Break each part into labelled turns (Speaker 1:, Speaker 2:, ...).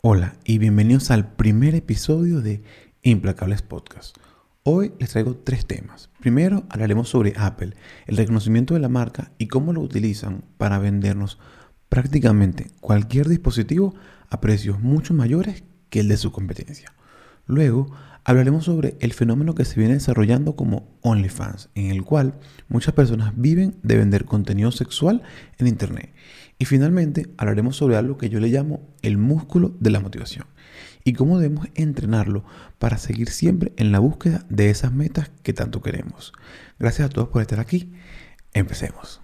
Speaker 1: Hola y bienvenidos al primer episodio de Implacables Podcast. Hoy les traigo tres temas. Primero hablaremos sobre Apple, el reconocimiento de la marca y cómo lo utilizan para vendernos prácticamente cualquier dispositivo a precios mucho mayores que el de su competencia. Luego hablaremos sobre el fenómeno que se viene desarrollando como OnlyFans, en el cual muchas personas viven de vender contenido sexual en Internet. Y finalmente hablaremos sobre algo que yo le llamo el músculo de la motivación y cómo debemos entrenarlo para seguir siempre en la búsqueda de esas metas que tanto queremos. Gracias a todos por estar aquí. Empecemos.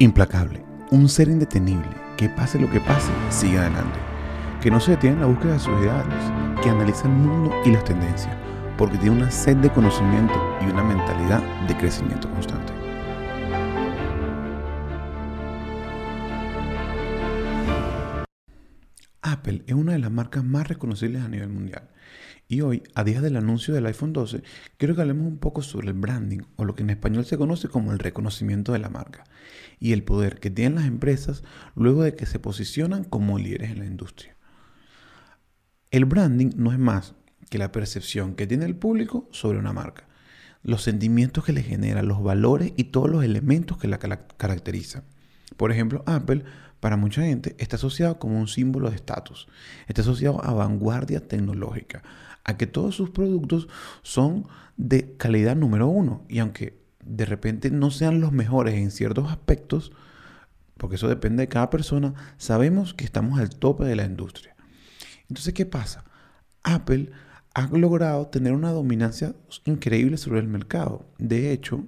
Speaker 1: Implacable, un ser indetenible, que pase lo que pase, sigue adelante que no se detiene en la búsqueda de sus ideales, que analiza el mundo y las tendencias, porque tiene una sed de conocimiento y una mentalidad de crecimiento constante. Apple es una de las marcas más reconocibles a nivel mundial. Y hoy, a días del anuncio del iPhone 12, quiero que hablemos un poco sobre el branding, o lo que en español se conoce como el reconocimiento de la marca, y el poder que tienen las empresas luego de que se posicionan como líderes en la industria. El branding no es más que la percepción que tiene el público sobre una marca, los sentimientos que le genera, los valores y todos los elementos que la caracterizan. Por ejemplo, Apple para mucha gente está asociado como un símbolo de estatus, está asociado a vanguardia tecnológica, a que todos sus productos son de calidad número uno y aunque de repente no sean los mejores en ciertos aspectos, porque eso depende de cada persona, sabemos que estamos al tope de la industria. Entonces, ¿qué pasa? Apple ha logrado tener una dominancia increíble sobre el mercado. De hecho,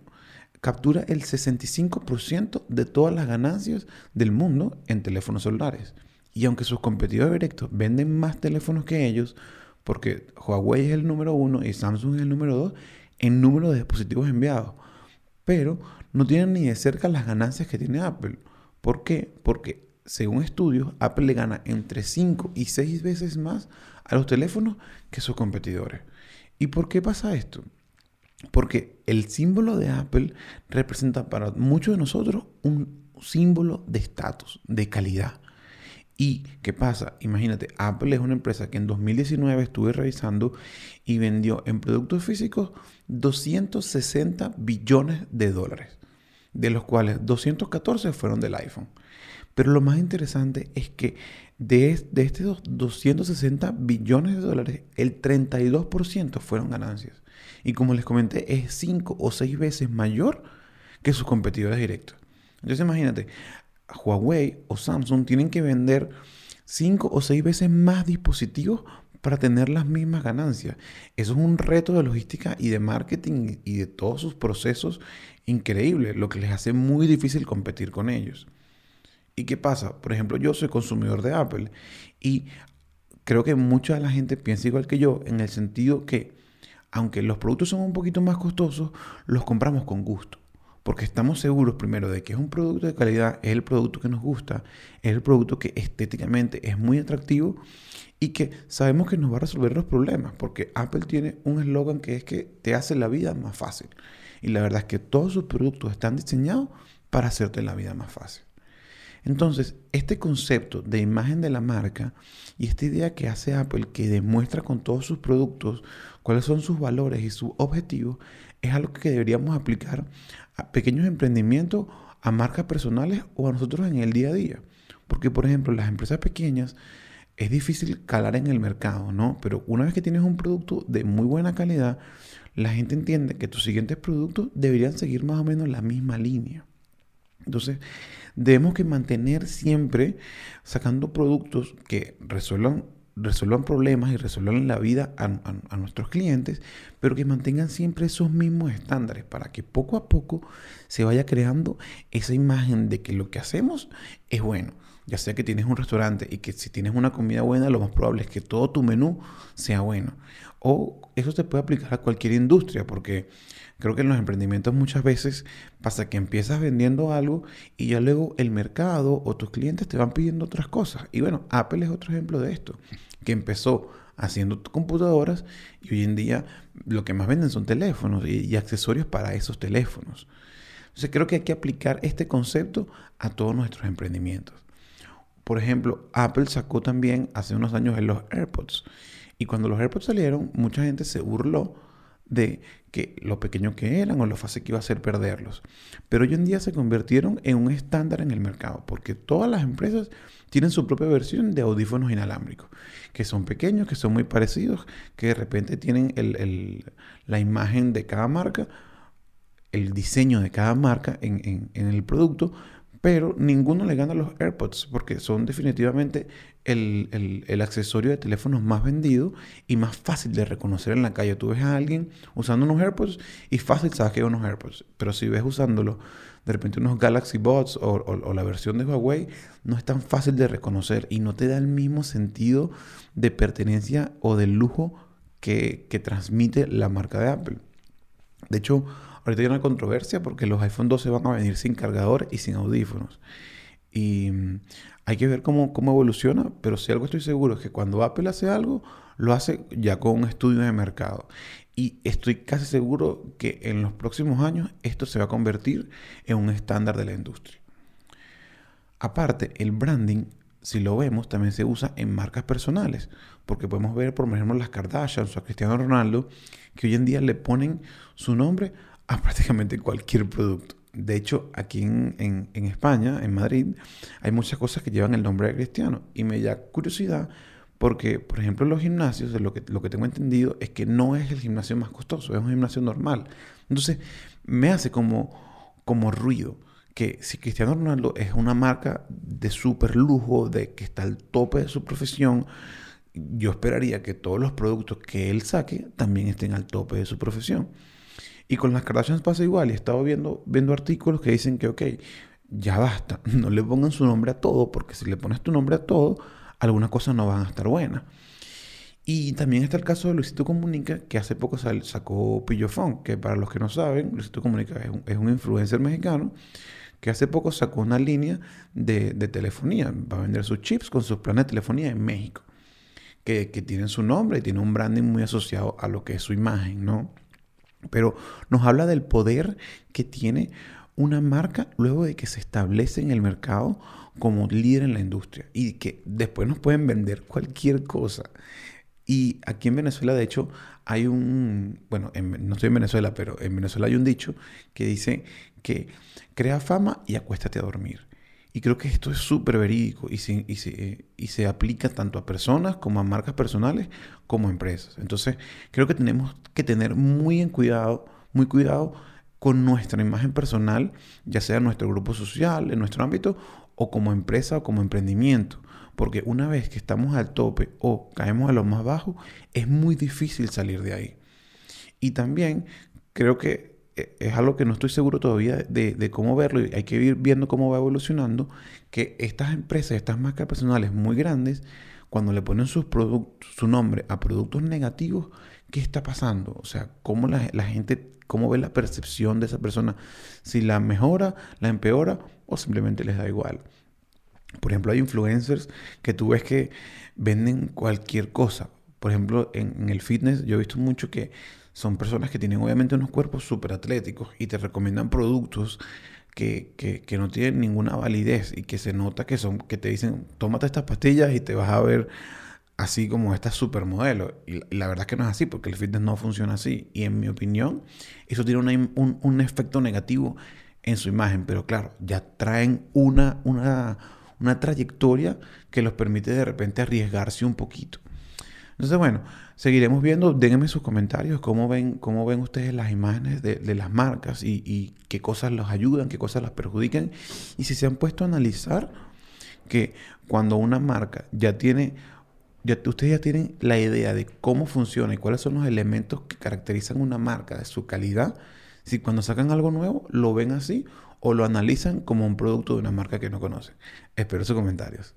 Speaker 1: captura el 65% de todas las ganancias del mundo en teléfonos celulares. Y aunque sus competidores directos venden más teléfonos que ellos, porque Huawei es el número uno y Samsung es el número dos en número de dispositivos enviados, pero no tienen ni de cerca las ganancias que tiene Apple. ¿Por qué? Porque según estudios, Apple le gana entre 5 y 6 veces más a los teléfonos que sus competidores. ¿Y por qué pasa esto? Porque el símbolo de Apple representa para muchos de nosotros un símbolo de estatus, de calidad. ¿Y qué pasa? Imagínate, Apple es una empresa que en 2019 estuve revisando y vendió en productos físicos 260 billones de dólares, de los cuales 214 fueron del iPhone. Pero lo más interesante es que de, de estos 260 billones de dólares, el 32% fueron ganancias. Y como les comenté, es 5 o 6 veces mayor que sus competidores directos. Entonces imagínate, Huawei o Samsung tienen que vender 5 o 6 veces más dispositivos para tener las mismas ganancias. Eso es un reto de logística y de marketing y de todos sus procesos increíble, lo que les hace muy difícil competir con ellos. ¿Y qué pasa? Por ejemplo, yo soy consumidor de Apple y creo que mucha de la gente piensa igual que yo en el sentido que aunque los productos son un poquito más costosos, los compramos con gusto. Porque estamos seguros primero de que es un producto de calidad, es el producto que nos gusta, es el producto que estéticamente es muy atractivo y que sabemos que nos va a resolver los problemas. Porque Apple tiene un eslogan que es que te hace la vida más fácil. Y la verdad es que todos sus productos están diseñados para hacerte la vida más fácil. Entonces, este concepto de imagen de la marca y esta idea que hace Apple, que demuestra con todos sus productos cuáles son sus valores y sus objetivos, es algo que deberíamos aplicar a pequeños emprendimientos, a marcas personales o a nosotros en el día a día. Porque, por ejemplo, las empresas pequeñas es difícil calar en el mercado, ¿no? Pero una vez que tienes un producto de muy buena calidad, la gente entiende que tus siguientes productos deberían seguir más o menos la misma línea. Entonces, debemos que mantener siempre sacando productos que resuelvan, resuelvan problemas y resuelvan la vida a, nuestros clientes, pero que mantengan siempre esos mismos estándares para que poco a poco se vaya creando esa imagen de que lo que hacemos es bueno. Ya sea que tienes un restaurante y que si tienes una comida buena, lo más probable es que todo tu menú sea bueno. O eso se puede aplicar a cualquier industria, porque Creo que en los emprendimientos muchas veces pasa que empiezas vendiendo algo y ya luego el mercado o tus clientes te van pidiendo otras cosas. Y bueno, Apple es otro ejemplo de esto, que empezó haciendo computadoras y hoy en día lo que más venden son teléfonos y, accesorios para esos teléfonos. Entonces creo que hay que aplicar este concepto a todos nuestros emprendimientos. Por ejemplo, Apple sacó también hace unos años en los AirPods. Y cuando los AirPods salieron, mucha gente se burló de que lo pequeño que eran o lo fácil que iba a ser perderlos. Pero hoy en día se convirtieron en un estándar en el mercado, porque todas las empresas tienen su propia versión de audífonos inalámbricos, que son pequeños, que son muy parecidos, que de repente tienen la imagen de cada marca, el diseño de cada marca en, en el producto, pero ninguno le gana los AirPods porque son definitivamente el, accesorio de teléfonos más vendido y más fácil de reconocer en la calle. Tú ves a alguien usando unos AirPods y fácil sabes que hay unos AirPods, pero si ves usándolo de repente unos Galaxy Bots o, la versión de Huawei, no es tan fácil de reconocer y no te da el mismo sentido de pertenencia o de lujo que, que transmite la marca de Apple. De hecho, Ahorita hay una controversia porque los iPhone 12 van a venir sin cargador y sin audífonos. Y mm, hay que ver cómo, cómo evoluciona, pero si algo estoy seguro es que cuando Apple hace algo, lo hace ya con un estudio de mercado. Y estoy casi seguro que en los próximos años esto se va a convertir en un estándar de la industria. Aparte, el branding, si lo vemos, también se usa en marcas personales, porque podemos ver, por ejemplo, las Kardashians o a Cristiano Ronaldo, que hoy en día le ponen su nombre prácticamente cualquier producto. De hecho, aquí en, España, en Madrid, hay muchas cosas que llevan el nombre de cristiano. Y me da curiosidad porque, por ejemplo, en los gimnasios, lo que, lo que tengo entendido es que no es el gimnasio más costoso, es un gimnasio normal. Entonces, me hace como, como ruido que si Cristiano Ronaldo es una marca de súper lujo, de que está al tope de su profesión, yo esperaría que todos los productos que él saque también estén al tope de su profesión. Y con las Kardashians pasa igual. Y he estado viendo, viendo artículos que dicen que, ok, ya basta. No le pongan su nombre a todo, porque si le pones tu nombre a todo, algunas cosas no van a estar buenas. Y también está el caso de Luisito Comunica, que hace poco sacó Pillofón, que para los que no saben, Luisito Comunica es un, influencer mexicano, que hace poco sacó una línea de, telefonía. Va a vender sus chips con sus planes de telefonía en México, que, que tienen su nombre y tiene un branding muy asociado a lo que es su imagen, ¿no? Pero nos habla del poder que tiene una marca luego de que se establece en el mercado como líder en la industria y que después nos pueden vender cualquier cosa. Y aquí en Venezuela, de hecho, hay un, bueno, no estoy en Venezuela, pero en Venezuela hay un dicho que dice que crea fama y acuéstate a dormir. Y creo que esto es súper verídico y se, y, se, y se, aplica tanto a personas como a marcas personales como a empresas. Entonces, creo que tenemos que tener muy en cuidado, muy cuidado con nuestra imagen personal, ya sea en nuestro grupo social, en nuestro ámbito, o como empresa o como emprendimiento. Porque una vez que estamos al tope o caemos a lo más bajo, es muy difícil salir de ahí. Y también creo que eh, es algo que no estoy seguro todavía de, cómo verlo y hay que ir viendo cómo va evolucionando, que estas empresas, estas marcas personales muy grandes, cuando le ponen sus su nombre a productos negativos, ¿qué está pasando? O sea, cómo la, gente, cómo ve la percepción de esa persona, si la mejora, la empeora o simplemente les da igual. Por ejemplo, hay influencers que tú ves que venden cualquier cosa. Por ejemplo, en el fitness yo he visto mucho que son personas que tienen obviamente unos cuerpos súper atléticos y te recomiendan productos que, que, no tienen ninguna validez y que se nota que son, que te dicen, tómate estas pastillas y te vas a ver así como esta supermodelo. Y, la verdad es que no es así, porque el fitness no funciona así. Y en mi opinión, eso tiene un, un, efecto negativo en su imagen. Pero claro, ya traen una, una, una trayectoria que los permite de repente arriesgarse un poquito. Entonces, bueno, seguiremos viendo. Déjenme sus comentarios, cómo ven, cómo ven ustedes las imágenes de, las marcas y, qué cosas los ayudan, qué cosas las perjudican. Y si se han puesto a analizar que cuando una marca ya tiene, ya, ustedes ya tienen la idea de cómo funciona y cuáles son los elementos que caracterizan una marca, de su calidad, si cuando sacan algo nuevo lo ven así o lo analizan como un producto de una marca que no conocen. Espero sus comentarios.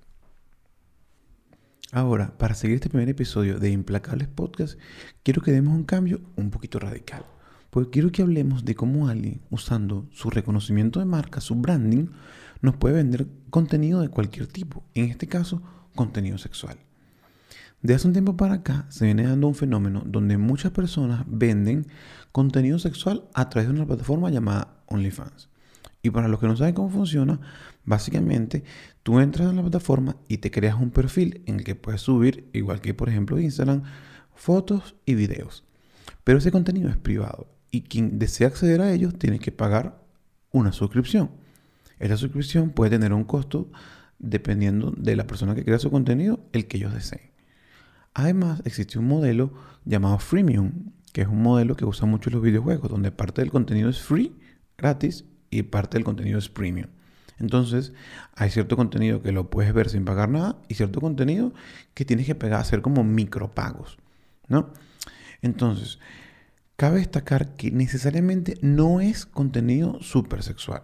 Speaker 1: Ahora, para seguir este primer episodio de Implacables Podcast, quiero que demos un cambio un poquito radical. Porque quiero que hablemos de cómo alguien, usando su reconocimiento de marca, su branding, nos puede vender contenido de cualquier tipo. En este caso, contenido sexual. De hace un tiempo para acá se viene dando un fenómeno donde muchas personas venden contenido sexual a través de una plataforma llamada OnlyFans. Y para los que no saben cómo funciona, Básicamente, tú entras en la plataforma y te creas un perfil en el que puedes subir, igual que por ejemplo Instagram, fotos y videos. Pero ese contenido es privado y quien desea acceder a ellos tiene que pagar una suscripción. Esa suscripción puede tener un costo dependiendo de la persona que crea su contenido, el que ellos deseen. Además, existe un modelo llamado freemium, que es un modelo que usa mucho los videojuegos, donde parte del contenido es free, gratis, y parte del contenido es premium. Entonces, hay cierto contenido que lo puedes ver sin pagar nada y cierto contenido que tienes que hacer como micropagos, ¿no? Entonces, cabe destacar que necesariamente no es contenido súper sexual,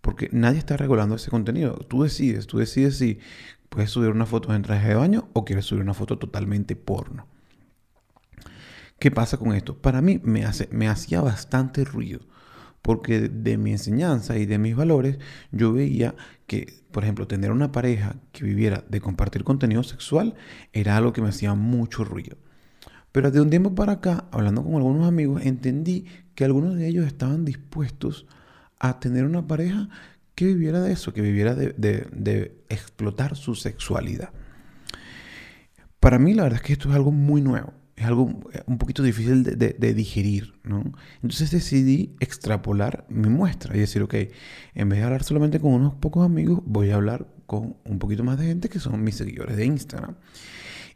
Speaker 1: porque nadie está regulando ese contenido. Tú decides, tú decides si puedes subir una foto en traje de baño o quieres subir una foto totalmente porno. ¿Qué pasa con esto? Para mí me, hace, me hacía bastante ruido porque de mi enseñanza y de mis valores yo veía que, por ejemplo, tener una pareja que viviera de compartir contenido sexual era algo que me hacía mucho ruido. Pero de un tiempo para acá, hablando con algunos amigos, entendí que algunos de ellos estaban dispuestos a tener una pareja que viviera de eso, que viviera de, explotar su sexualidad. Para mí la verdad es que esto es algo muy nuevo es algo eh, un poquito difícil de, digerir, ¿no? Entonces decidí extrapolar mi muestra y decir, ok, en vez de hablar solamente con unos pocos amigos, voy a hablar con un poquito más de gente que son mis seguidores de Instagram.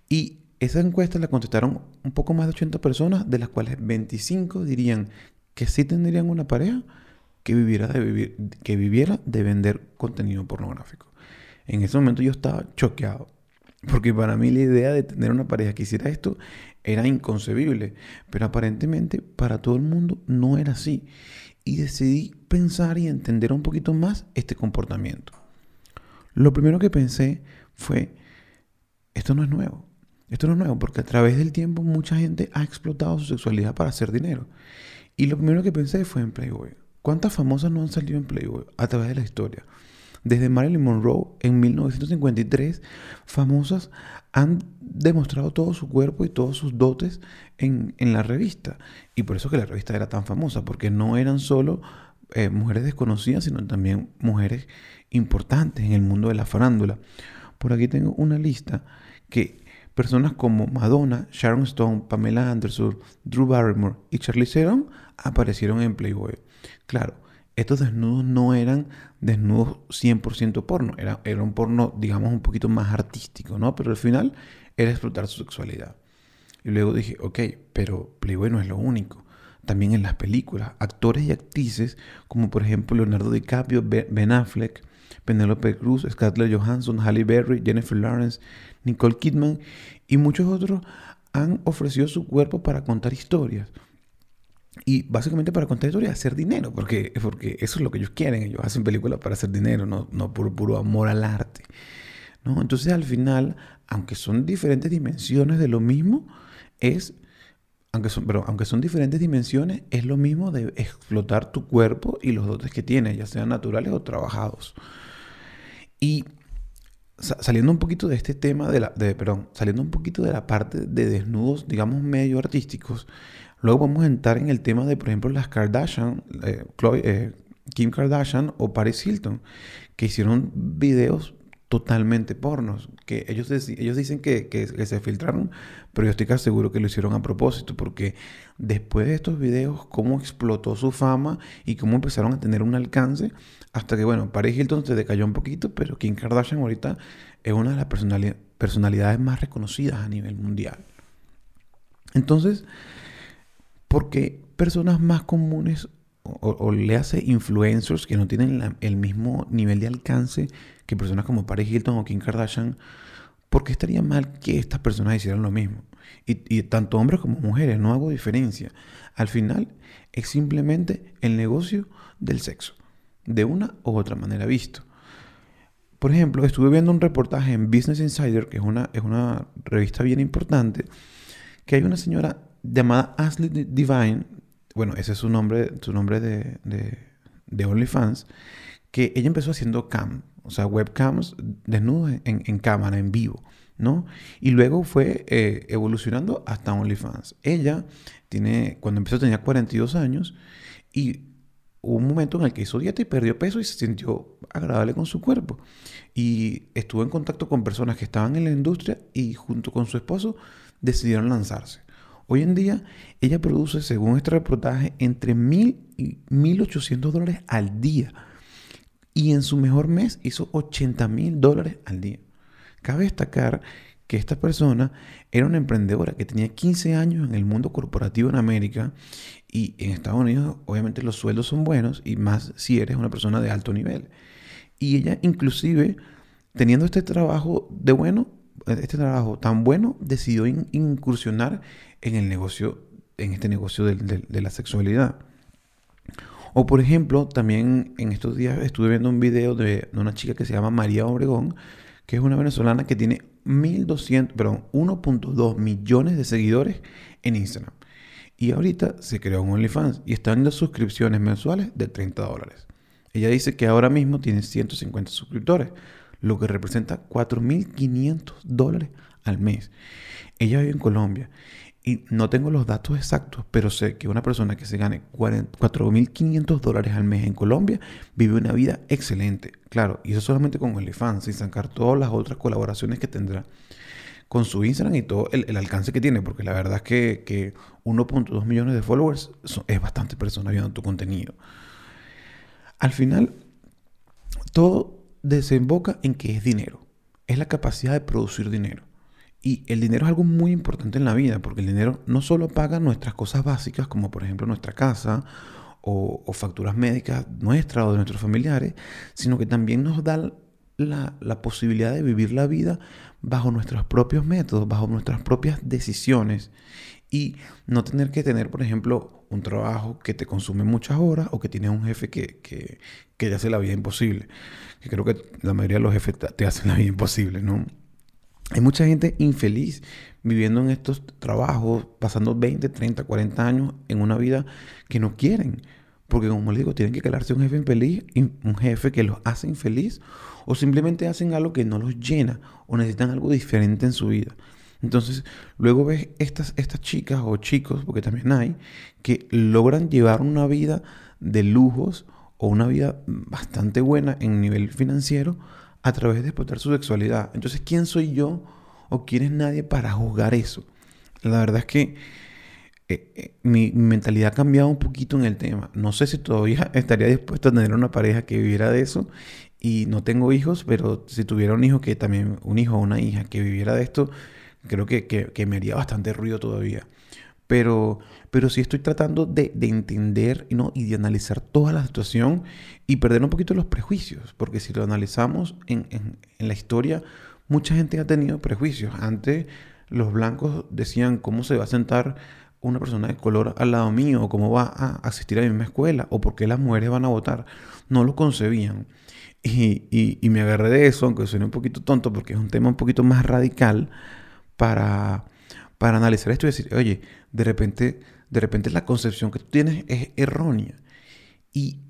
Speaker 1: Y esa encuesta la contestaron un poco más de 80 personas, de las cuales 25 dirían que sí tendrían una pareja que viviera de, vivir, que viviera de vender contenido pornográfico. En ese momento yo estaba choqueado, porque para mí la idea de tener una pareja que hiciera esto era inconcebible, pero aparentemente para todo el mundo no era así. Y decidí pensar y entender un poquito más este comportamiento. Lo primero que pensé fue, esto no es nuevo. Esto no es nuevo porque a través del tiempo mucha gente ha explotado su sexualidad para hacer dinero. Y lo primero que pensé fue en Playboy. ¿Cuántas famosas no han salido en Playboy a través de la historia? Desde Marilyn Monroe en 1953, famosas han demostrado todo su cuerpo y todos sus dotes en, la revista. Y por eso que la revista era tan famosa, porque no eran solo eh, mujeres desconocidas, sino también mujeres importantes en el mundo de la farándula. Por aquí tengo una lista que personas como Madonna, Sharon Stone, Pamela Anderson, Drew Barrymore y Charlie Theron aparecieron en Playboy. Claro, estos desnudos no eran desnudos 100% porno, era, era un porno, digamos, un poquito más artístico, ¿no? Pero al final era explotar su sexualidad. Y luego dije, ok, pero Playboy no es lo único. También en las películas, actores y actrices como por ejemplo Leonardo DiCaprio, Ben Affleck, Penelope Cruz, Scarlett Johansson, Halle Berry, Jennifer Lawrence, Nicole Kidman y muchos otros han ofrecido su cuerpo para contar historias. Y básicamente para contar historias, hacer dinero, porque, porque eso es lo que ellos quieren. Ellos hacen películas para hacer dinero, no, no por puro amor al arte. ¿no? Entonces al final, aunque son diferentes dimensiones de lo mismo, es, aunque son, pero aunque son diferentes dimensiones, es lo mismo de explotar tu cuerpo y los dotes que tienes, ya sean naturales o trabajados. Y saliendo un poquito de este tema, de la, de, perdón, saliendo un poquito de la parte de desnudos, digamos, medio artísticos, Luego vamos a entrar en el tema de, por ejemplo, las Kardashian, eh, eh, Kim Kardashian o Paris Hilton, que hicieron videos totalmente pornos, que ellos, ellos dicen que, que, se filtraron, pero yo estoy casi seguro que lo hicieron a propósito, porque después de estos videos, cómo explotó su fama y cómo empezaron a tener un alcance, hasta que, bueno, Paris Hilton se decayó un poquito, pero Kim Kardashian ahorita es una de las personalidades más reconocidas a nivel mundial. Entonces, porque personas más comunes o, le hace influencers que no tienen el mismo nivel de alcance que personas como Paris Hilton o Kim Kardashian, ¿por qué estaría mal que estas personas hicieran lo mismo? Y, tanto hombres como mujeres, no hago diferencia. Al final es simplemente el negocio del sexo, de una u otra manera visto. Por ejemplo, estuve viendo un reportaje en Business Insider, que es una, es una revista bien importante, que hay una señora llamada Ashley Divine, bueno, ese es su nombre, su nombre de, de, OnlyFans, que ella empezó haciendo cam, o sea, webcams desnudos en, cámara, en vivo, ¿no? Y luego fue eh, evolucionando hasta OnlyFans. Ella tiene, cuando empezó tenía 42 años y hubo un momento en el que hizo dieta y perdió peso y se sintió agradable con su cuerpo. Y estuvo en contacto con personas que estaban en la industria y junto con su esposo decidieron lanzarse. Hoy en día ella produce, según este reportaje, entre mil y 1.800 dólares al día. Y en su mejor mes hizo 80 mil dólares al día. Cabe destacar que esta persona era una emprendedora que tenía 15 años en el mundo corporativo en América y en Estados Unidos obviamente los sueldos son buenos y más si eres una persona de alto nivel. Y ella inclusive teniendo este trabajo de bueno, este trabajo tan bueno, decidió incursionar en el negocio, en este negocio de, la sexualidad. O por ejemplo, también en estos días estuve viendo un video de, una chica que se llama María Obregón, que es una venezolana que tiene 1.200, perdón, 1.2 millones de seguidores en Instagram. Y ahorita se creó un OnlyFans y están las suscripciones mensuales de 30 dólares. Ella dice que ahora mismo tiene 150 suscriptores, lo que representa 4.500 dólares al mes. Ella vive en Colombia y no tengo los datos exactos, pero sé que una persona que se gane 4.500 dólares al mes en Colombia vive una vida excelente. Claro, y eso solamente con OnlyFans, sin sacar todas las otras colaboraciones que tendrá con su Instagram y todo el, alcance que tiene, porque la verdad es que, que 1.2 millones de followers es bastante persona viendo tu contenido. Al final, todo desemboca en que es dinero, es la capacidad de producir dinero. Y el dinero es algo muy importante en la vida, porque el dinero no solo paga nuestras cosas básicas, como por ejemplo nuestra casa o, facturas médicas nuestras o de nuestros familiares, sino que también nos da la, la, posibilidad de vivir la vida bajo nuestros propios métodos, bajo nuestras propias decisiones y no tener que tener, por ejemplo, un trabajo que te consume muchas horas o que tienes un jefe que, que, que te hace la vida imposible. Que creo que la mayoría de los jefes te hacen la vida imposible, ¿no? Hay mucha gente infeliz viviendo en estos trabajos, pasando 20, 30, 40 años en una vida que no quieren. Porque como les digo, tienen que quedarse un jefe infeliz, un jefe que los hace infeliz, o simplemente hacen algo que no los llena, o necesitan algo diferente en su vida. Entonces, luego ves estas, estas chicas o chicos, porque también hay, que logran llevar una vida de lujos o una vida bastante buena en nivel financiero, a través de explotar su sexualidad. Entonces, ¿quién soy yo o quién es nadie para juzgar eso? La verdad es que eh, eh, mi, mentalidad ha cambiado un poquito en el tema. No sé si todavía estaría dispuesto a tener una pareja que viviera de eso. Y no tengo hijos, pero si tuviera un hijo que también, un hijo o una hija que viviera de esto, creo que, que me haría bastante ruido todavía. Pero, pero sí estoy tratando de, entender ¿no? y de analizar toda la situación y perder un poquito los prejuicios, porque si lo analizamos en, la historia, mucha gente ha tenido prejuicios. Antes los blancos decían cómo se va a sentar una persona de color al lado mío, o cómo va a asistir a la misma escuela, o por qué las mujeres van a votar. No lo concebían. Y, y, me agarré de eso, aunque suene un poquito tonto, porque es un tema un poquito más radical, para, para analizar esto y decir, oye, de repente, de repente la concepción que tú tienes es errónea. Y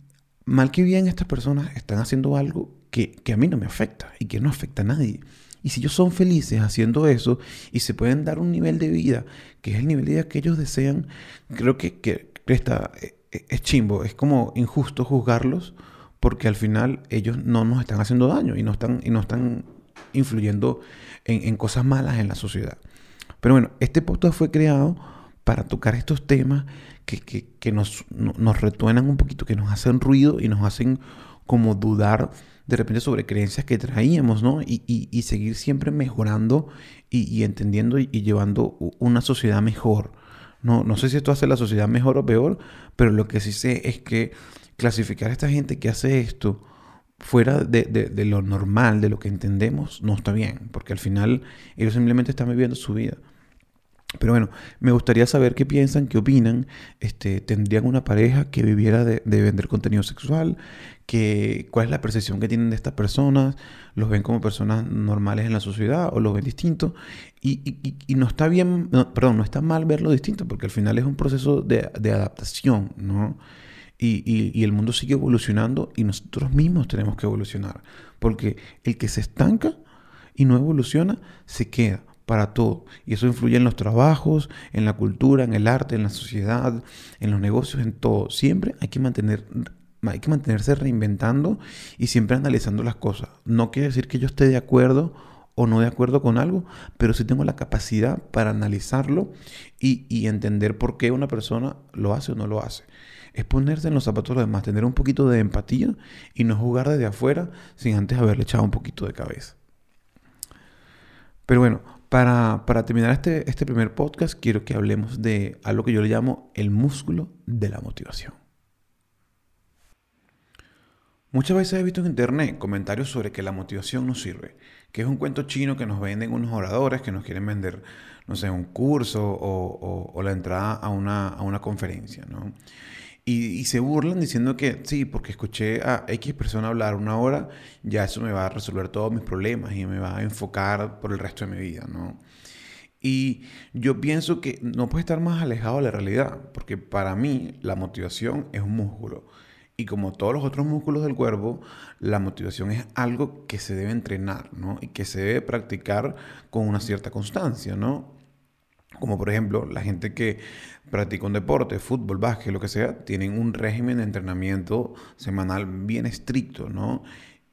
Speaker 1: mal que bien estas personas están haciendo algo que, a mí no me afecta y que no afecta a nadie. Y si ellos son felices haciendo eso y se pueden dar un nivel de vida que es el nivel de vida que ellos desean, creo que, que, está, e, e, es chimbo, es como injusto juzgarlos porque al final ellos no nos están haciendo daño y no están, y no están influyendo en, cosas malas en la sociedad. Pero bueno, este podcast fue creado para tocar estos temas que, nos, retuenan un poquito, que nos hacen ruido y nos hacen como dudar de repente sobre creencias que traíamos, ¿no? Y, seguir siempre mejorando y, entendiendo y, llevando una sociedad mejor. No, no sé si esto hace la sociedad mejor o peor, pero lo que sí sé es que clasificar a esta gente que hace esto fuera de, de, lo normal, de lo que entendemos, no está bien, porque al final ellos simplemente están viviendo su vida. Pero bueno, me gustaría saber qué piensan, qué opinan. Este, ¿Tendrían una pareja que viviera de, vender contenido sexual? Que, ¿Cuál es la percepción que tienen de estas personas? ¿Los ven como personas normales en la sociedad o los ven distintos? Y, no está bien, perdón, no está mal verlo distinto porque al final es un proceso de, adaptación, ¿no? Y el mundo sigue evolucionando y nosotros mismos tenemos que evolucionar. Porque el que se estanca y no evoluciona, se queda para todo. Y eso influye en los trabajos, en la cultura, en el arte, en la sociedad, en los negocios, en todo. Siempre hay que mantener hay que mantenerse reinventando y siempre analizando las cosas. No quiere decir que yo esté de acuerdo o no de acuerdo con algo, pero sí tengo la capacidad para analizarlo y, y entender por qué una persona lo hace o no lo hace. Es ponerse en los zapatos de los demás, tener un poquito de empatía y no jugar desde afuera sin antes haberle echado un poquito de cabeza. Pero bueno, para, para, terminar este, este primer podcast, quiero que hablemos de algo que yo le llamo el músculo de la motivación. Muchas veces he visto en internet comentarios sobre que la motivación no sirve, que es un cuento chino que nos venden unos oradores que nos quieren vender, no sé, un curso o, o, la entrada a una, a una conferencia, ¿no? Y, se burlan diciendo que sí, porque escuché a X persona hablar una hora, ya eso me va a resolver todos mis problemas y me va a enfocar por el resto de mi vida, ¿no? Y yo pienso que no puede estar más alejado de la realidad, porque para mí la motivación es un músculo. Y como todos los otros músculos del cuerpo, la motivación es algo que se debe entrenar, ¿no? Y que se debe practicar con una cierta constancia, ¿no? Como por ejemplo, la gente que practica un deporte, fútbol, básquet, lo que sea, tienen un régimen de entrenamiento semanal bien estricto, ¿no?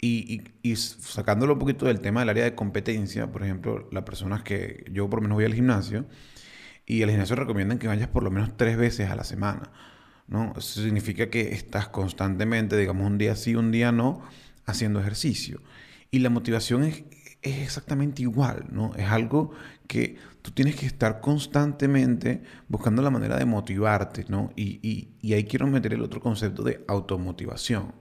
Speaker 1: Y, y, sacándolo un poquito del tema del área de competencia, por ejemplo, las personas que yo por lo menos voy al gimnasio y el gimnasio recomiendan que vayas por lo menos tres veces a la semana, ¿no? Eso significa que estás constantemente, digamos, un día sí, un día no, haciendo ejercicio. Y la motivación es, es exactamente igual, ¿no? Es algo que tú tienes que estar constantemente buscando la manera de motivarte, ¿no? Y, ahí quiero meter el otro concepto de automotivación,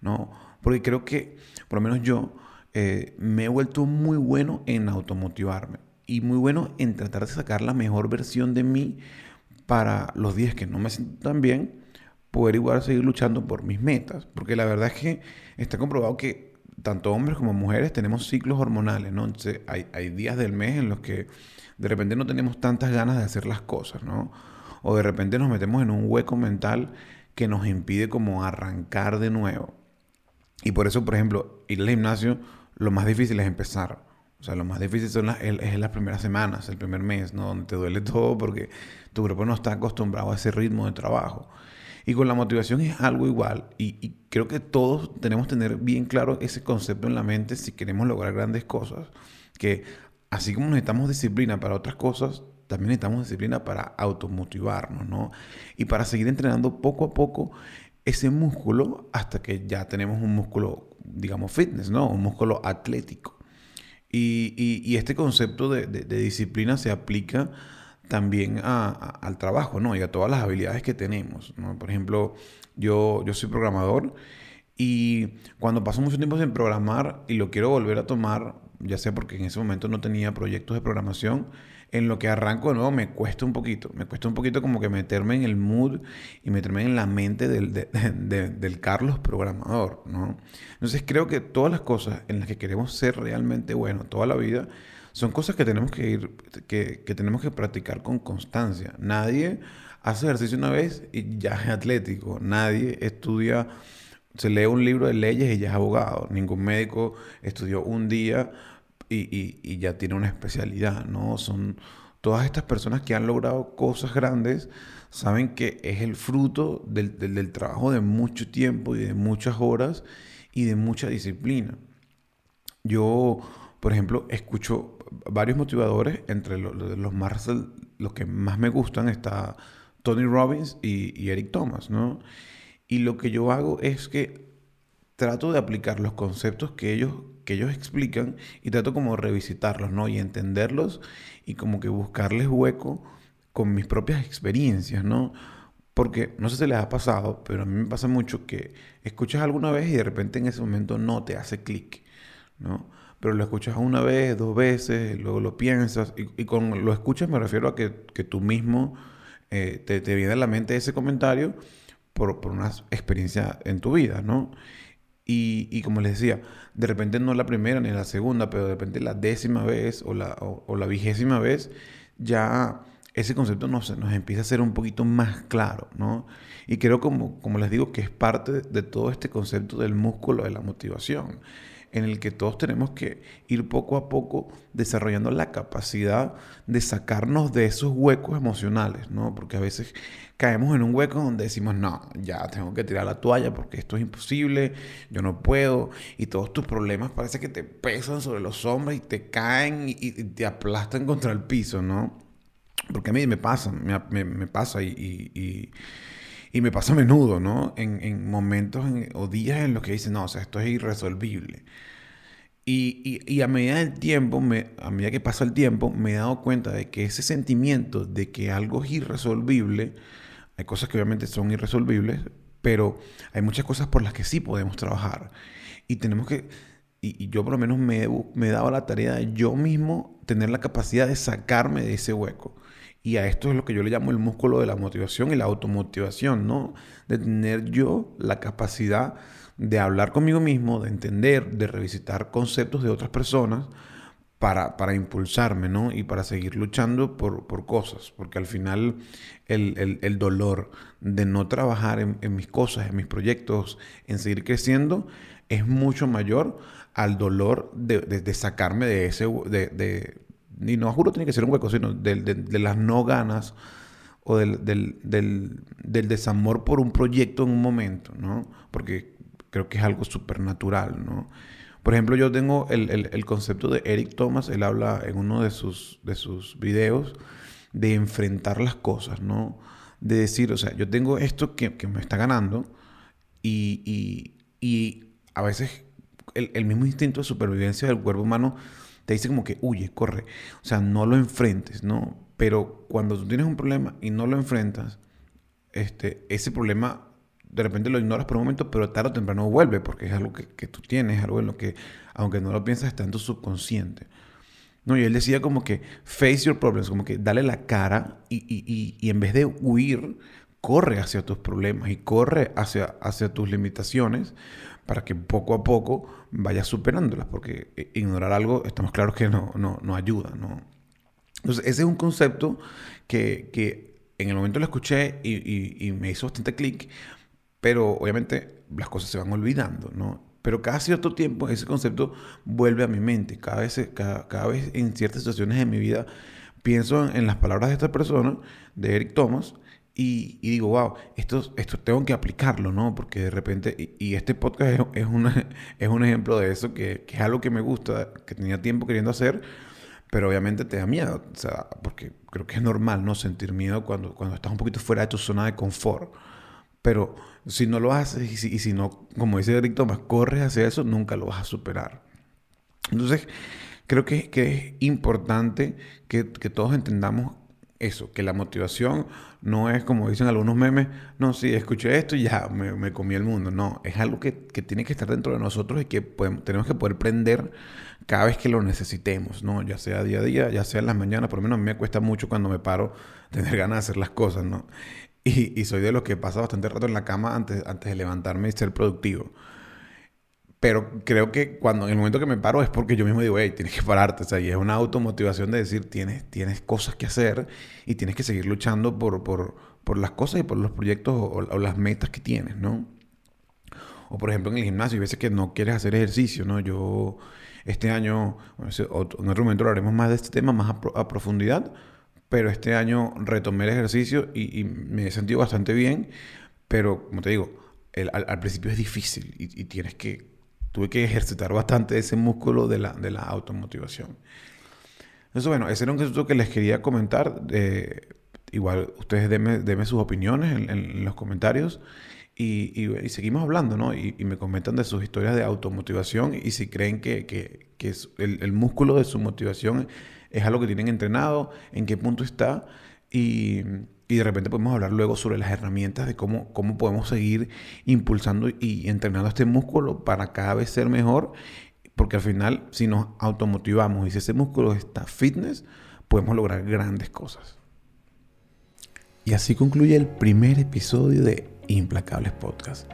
Speaker 1: ¿no? Porque creo que, por lo menos yo, eh, me he vuelto muy bueno en automotivarme y muy bueno en tratar de sacar la mejor versión de mí para los días que no me siento tan bien, poder igual seguir luchando por mis metas. Porque la verdad es que está comprobado que tanto hombres como mujeres tenemos ciclos hormonales, ¿no? Entonces hay, días del mes en los que de repente no tenemos tantas ganas de hacer las cosas, ¿no? O de repente nos metemos en un hueco mental que nos impide como arrancar de nuevo. Y por eso, por ejemplo, ir al gimnasio, lo más difícil es empezar. O sea, lo más difícil son las, es las primeras semanas, el primer mes, ¿no? Donde te duele todo porque tu cuerpo no está acostumbrado a ese ritmo de trabajo. Y con la motivación es algo igual. Y, creo que todos tenemos que tener bien claro ese concepto en la mente si queremos lograr grandes cosas. Que así como necesitamos disciplina para otras cosas, también necesitamos disciplina para automotivarnos, ¿no? Y para seguir entrenando poco a poco ese músculo hasta que ya tenemos un músculo, digamos, fitness, ¿no? Un músculo atlético. Y, este concepto de disciplina se aplica también al trabajo, ¿no? Y a todas las habilidades que tenemos, ¿no? Por ejemplo, yo, yo soy programador y cuando paso mucho tiempo sin programar y lo quiero volver a tomar, ya sea porque en ese momento no tenía proyectos de programación, en lo que arranco de nuevo me cuesta un poquito. Me cuesta un poquito como que meterme en el mood y meterme en la mente del, del Carlos programador, ¿no? Entonces creo que todas las cosas en las que queremos ser realmente buenos toda la vida son cosas que tenemos que ir, que, que tenemos que practicar con constancia. Nadie hace ejercicio una vez y ya es atlético. Nadie estudia, se lee un libro de leyes y ya es abogado. Ningún médico estudió un día y, y, ya tiene una especialidad, ¿no? Son todas estas personas que han logrado cosas grandes, saben que es el fruto del, del, del trabajo de mucho tiempo y de muchas horas y de mucha disciplina. Yo, por ejemplo, escucho varios motivadores, entre los, más, los que más me gustan está Tony Robbins y, Eric Thomas, ¿no? Y lo que yo hago es que trato de aplicar los conceptos que ellos, que ellos explican y trato como revisitarlos, ¿no? Y entenderlos y como que buscarles hueco con mis propias experiencias, ¿no? Porque no sé si les ha pasado, pero a mí me pasa mucho que escuchas alguna vez y de repente en ese momento no te hace clic, ¿no? Pero lo escuchas una vez, dos veces, luego lo piensas, y, con lo escuchas me refiero a que, tú mismo eh, te, viene a la mente ese comentario por, una experiencia en tu vida, ¿no? Y, como les decía, de repente no la primera ni la segunda, pero de repente la décima vez o la, o, la vigésima vez, ya ese concepto nos, nos empieza a ser un poquito más claro, ¿no? Y creo, como, como les digo, que es parte de todo este concepto del músculo de la motivación en el que todos tenemos que ir poco a poco desarrollando la capacidad de sacarnos de esos huecos emocionales, ¿no? Porque a veces caemos en un hueco donde decimos, no, ya tengo que tirar la toalla porque esto es imposible, yo no puedo, y todos tus problemas parece que te pesan sobre los hombros y te caen y, te aplastan contra el piso, ¿no? Porque a mí me pasa, me, pasa y y me pasa a menudo, ¿no? En, momentos o días en los que dicen, no, o sea, esto es irresolvible. Y, a medida del tiempo, me, a medida que pasa el tiempo, me he dado cuenta de que ese sentimiento de que algo es irresolvible, hay cosas que obviamente son irresolvibles, pero hay muchas cosas por las que sí podemos trabajar. Y tenemos que, y, yo por lo menos me, me he dado la tarea de yo mismo tener la capacidad de sacarme de ese hueco. Y a esto es lo que yo le llamo el músculo de la motivación y la automotivación, ¿no? De tener yo la capacidad de hablar conmigo mismo, de entender, de revisitar conceptos de otras personas para, para impulsarme, ¿no? Y para seguir luchando por, por cosas. Porque al final el, el, dolor de no trabajar en, en, mis cosas, en mis proyectos, en seguir creciendo, es mucho mayor al dolor de, de, sacarme de ese, de, y no juro tiene que ser un hueco, sino de, las no ganas o del, del, desamor por un proyecto en un momento, ¿no? Porque creo que es algo supernatural, ¿no? Por ejemplo, yo tengo el, concepto de Eric Thomas, él habla en uno de sus, de sus videos de enfrentar las cosas, ¿no? De decir, o sea, yo tengo esto que, me está ganando y, y, y a veces el, el, mismo instinto de supervivencia del cuerpo humano te dice como que huye, corre. O sea, no lo enfrentes, ¿no? Pero cuando tú tienes un problema y no lo enfrentas, este, ese problema de repente lo ignoras por un momento, pero tarde o temprano vuelve, porque es algo que, que tú tienes, algo en lo que, aunque no lo piensas, está en tu subconsciente. No, y él decía como que face your problems, como que dale la cara y, y, y, en vez de huir, corre hacia tus problemas y corre hacia, hacia tus limitaciones para que poco a poco vayas superándolas, porque eh, ignorar algo, estamos claros que no, no, no ayuda, ¿no? Entonces, ese es un concepto que, que en el momento lo escuché y, y, me hizo bastante clic, pero obviamente las cosas se van olvidando, ¿no? Pero cada cierto tiempo ese concepto vuelve a mi mente. Cada vez, cada, cada vez en ciertas situaciones de mi vida pienso en, en las palabras de esta persona, de Eric Thomas, y, digo, wow, esto, esto tengo que aplicarlo, ¿no? Porque de repente, y, este podcast es, es, es un ejemplo de eso, que, que, es algo que me gusta, que tenía tiempo queriendo hacer, pero obviamente te da miedo, o sea, porque creo que es normal, ¿no? Sentir miedo cuando, cuando estás un poquito fuera de tu zona de confort. Pero si no lo haces y si, y si no, como dice Eric Thomas, corres hacia eso, nunca lo vas a superar. Entonces, creo que, que es importante que, que todos entendamos eso, que la motivación no es como dicen algunos memes, no, sí, escuché esto y ya me, comí el mundo. No, es algo que, tiene que estar dentro de nosotros y que tenemos que poder prender cada vez que lo necesitemos, ¿no? Ya sea día a día, ya sea en las mañanas, por lo menos a mí me cuesta mucho cuando me paro tener ganas de hacer las cosas, ¿no? Y, y soy de los que pasa bastante rato en la cama antes, antes de levantarme y ser productivo. Pero creo que cuando en el momento que me paro es porque yo mismo digo, hey, tienes que pararte. O sea, y es una automotivación de decir, tienes, tienes cosas que hacer y tienes que seguir luchando por, por, por las cosas y por los proyectos o, las metas que tienes, ¿no? O por ejemplo en el gimnasio, hay veces que no quieres hacer ejercicio, ¿no? Yo este año, en otro momento lo haremos más de este tema, más a, profundidad, pero este año retomé el ejercicio y, me he sentido bastante bien, pero como te digo, al, principio es difícil y tienes que tuve que ejercitar bastante ese músculo de la, de la automotivación. Eso, bueno, ese era un concepto que les quería comentar. igual, ustedes denme, sus opiniones en, los comentarios y, y, seguimos hablando, ¿no? Y, me comentan de sus historias de automotivación y si creen que, que, que es el, el, músculo de su motivación es algo que tienen entrenado, en qué punto está y y de repente podemos hablar luego sobre las herramientas de cómo, cómo podemos seguir impulsando y entrenando este músculo para cada vez ser mejor. Porque al final, si nos automotivamos y si ese músculo está fitness, podemos lograr grandes cosas. Y así concluye el primer episodio de Implacables Podcast.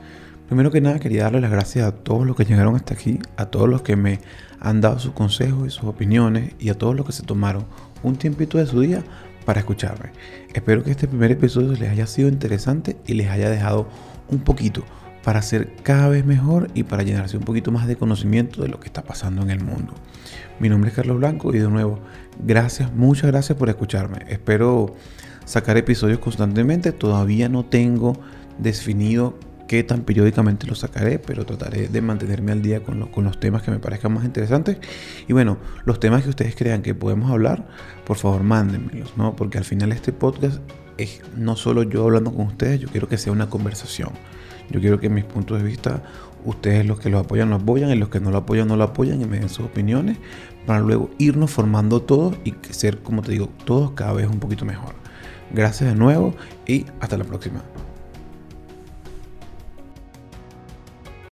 Speaker 1: Primero que nada, quería darle las gracias a todos los que llegaron hasta aquí, a todos los que me han dado sus consejos y sus opiniones y a todos los que se tomaron un tiempito de su día para escucharme. Espero que este primer episodio les haya sido interesante y les haya dejado un poquito para ser cada vez mejor y para llenarse un poquito más de conocimiento de lo que está pasando en el mundo. Mi nombre es Carlos Blanco y de nuevo, gracias, muchas gracias por escucharme. Espero sacar episodios constantemente. Todavía no tengo definido qué tan periódicamente los sacaré, pero trataré de mantenerme al día con, con, los temas que me parezcan más interesantes. Y bueno, los temas que ustedes crean que podemos hablar, por favor mándenmelos, ¿no? Porque al final este podcast es no solo yo hablando con ustedes, yo quiero que sea una conversación. Yo quiero que mis puntos de vista, ustedes los que lo apoyan lo apoyan y los que no lo apoyan no lo apoyan y me den sus opiniones para luego irnos formando todos y ser, como te digo, todos cada vez un poquito mejor. Gracias de nuevo y hasta la próxima.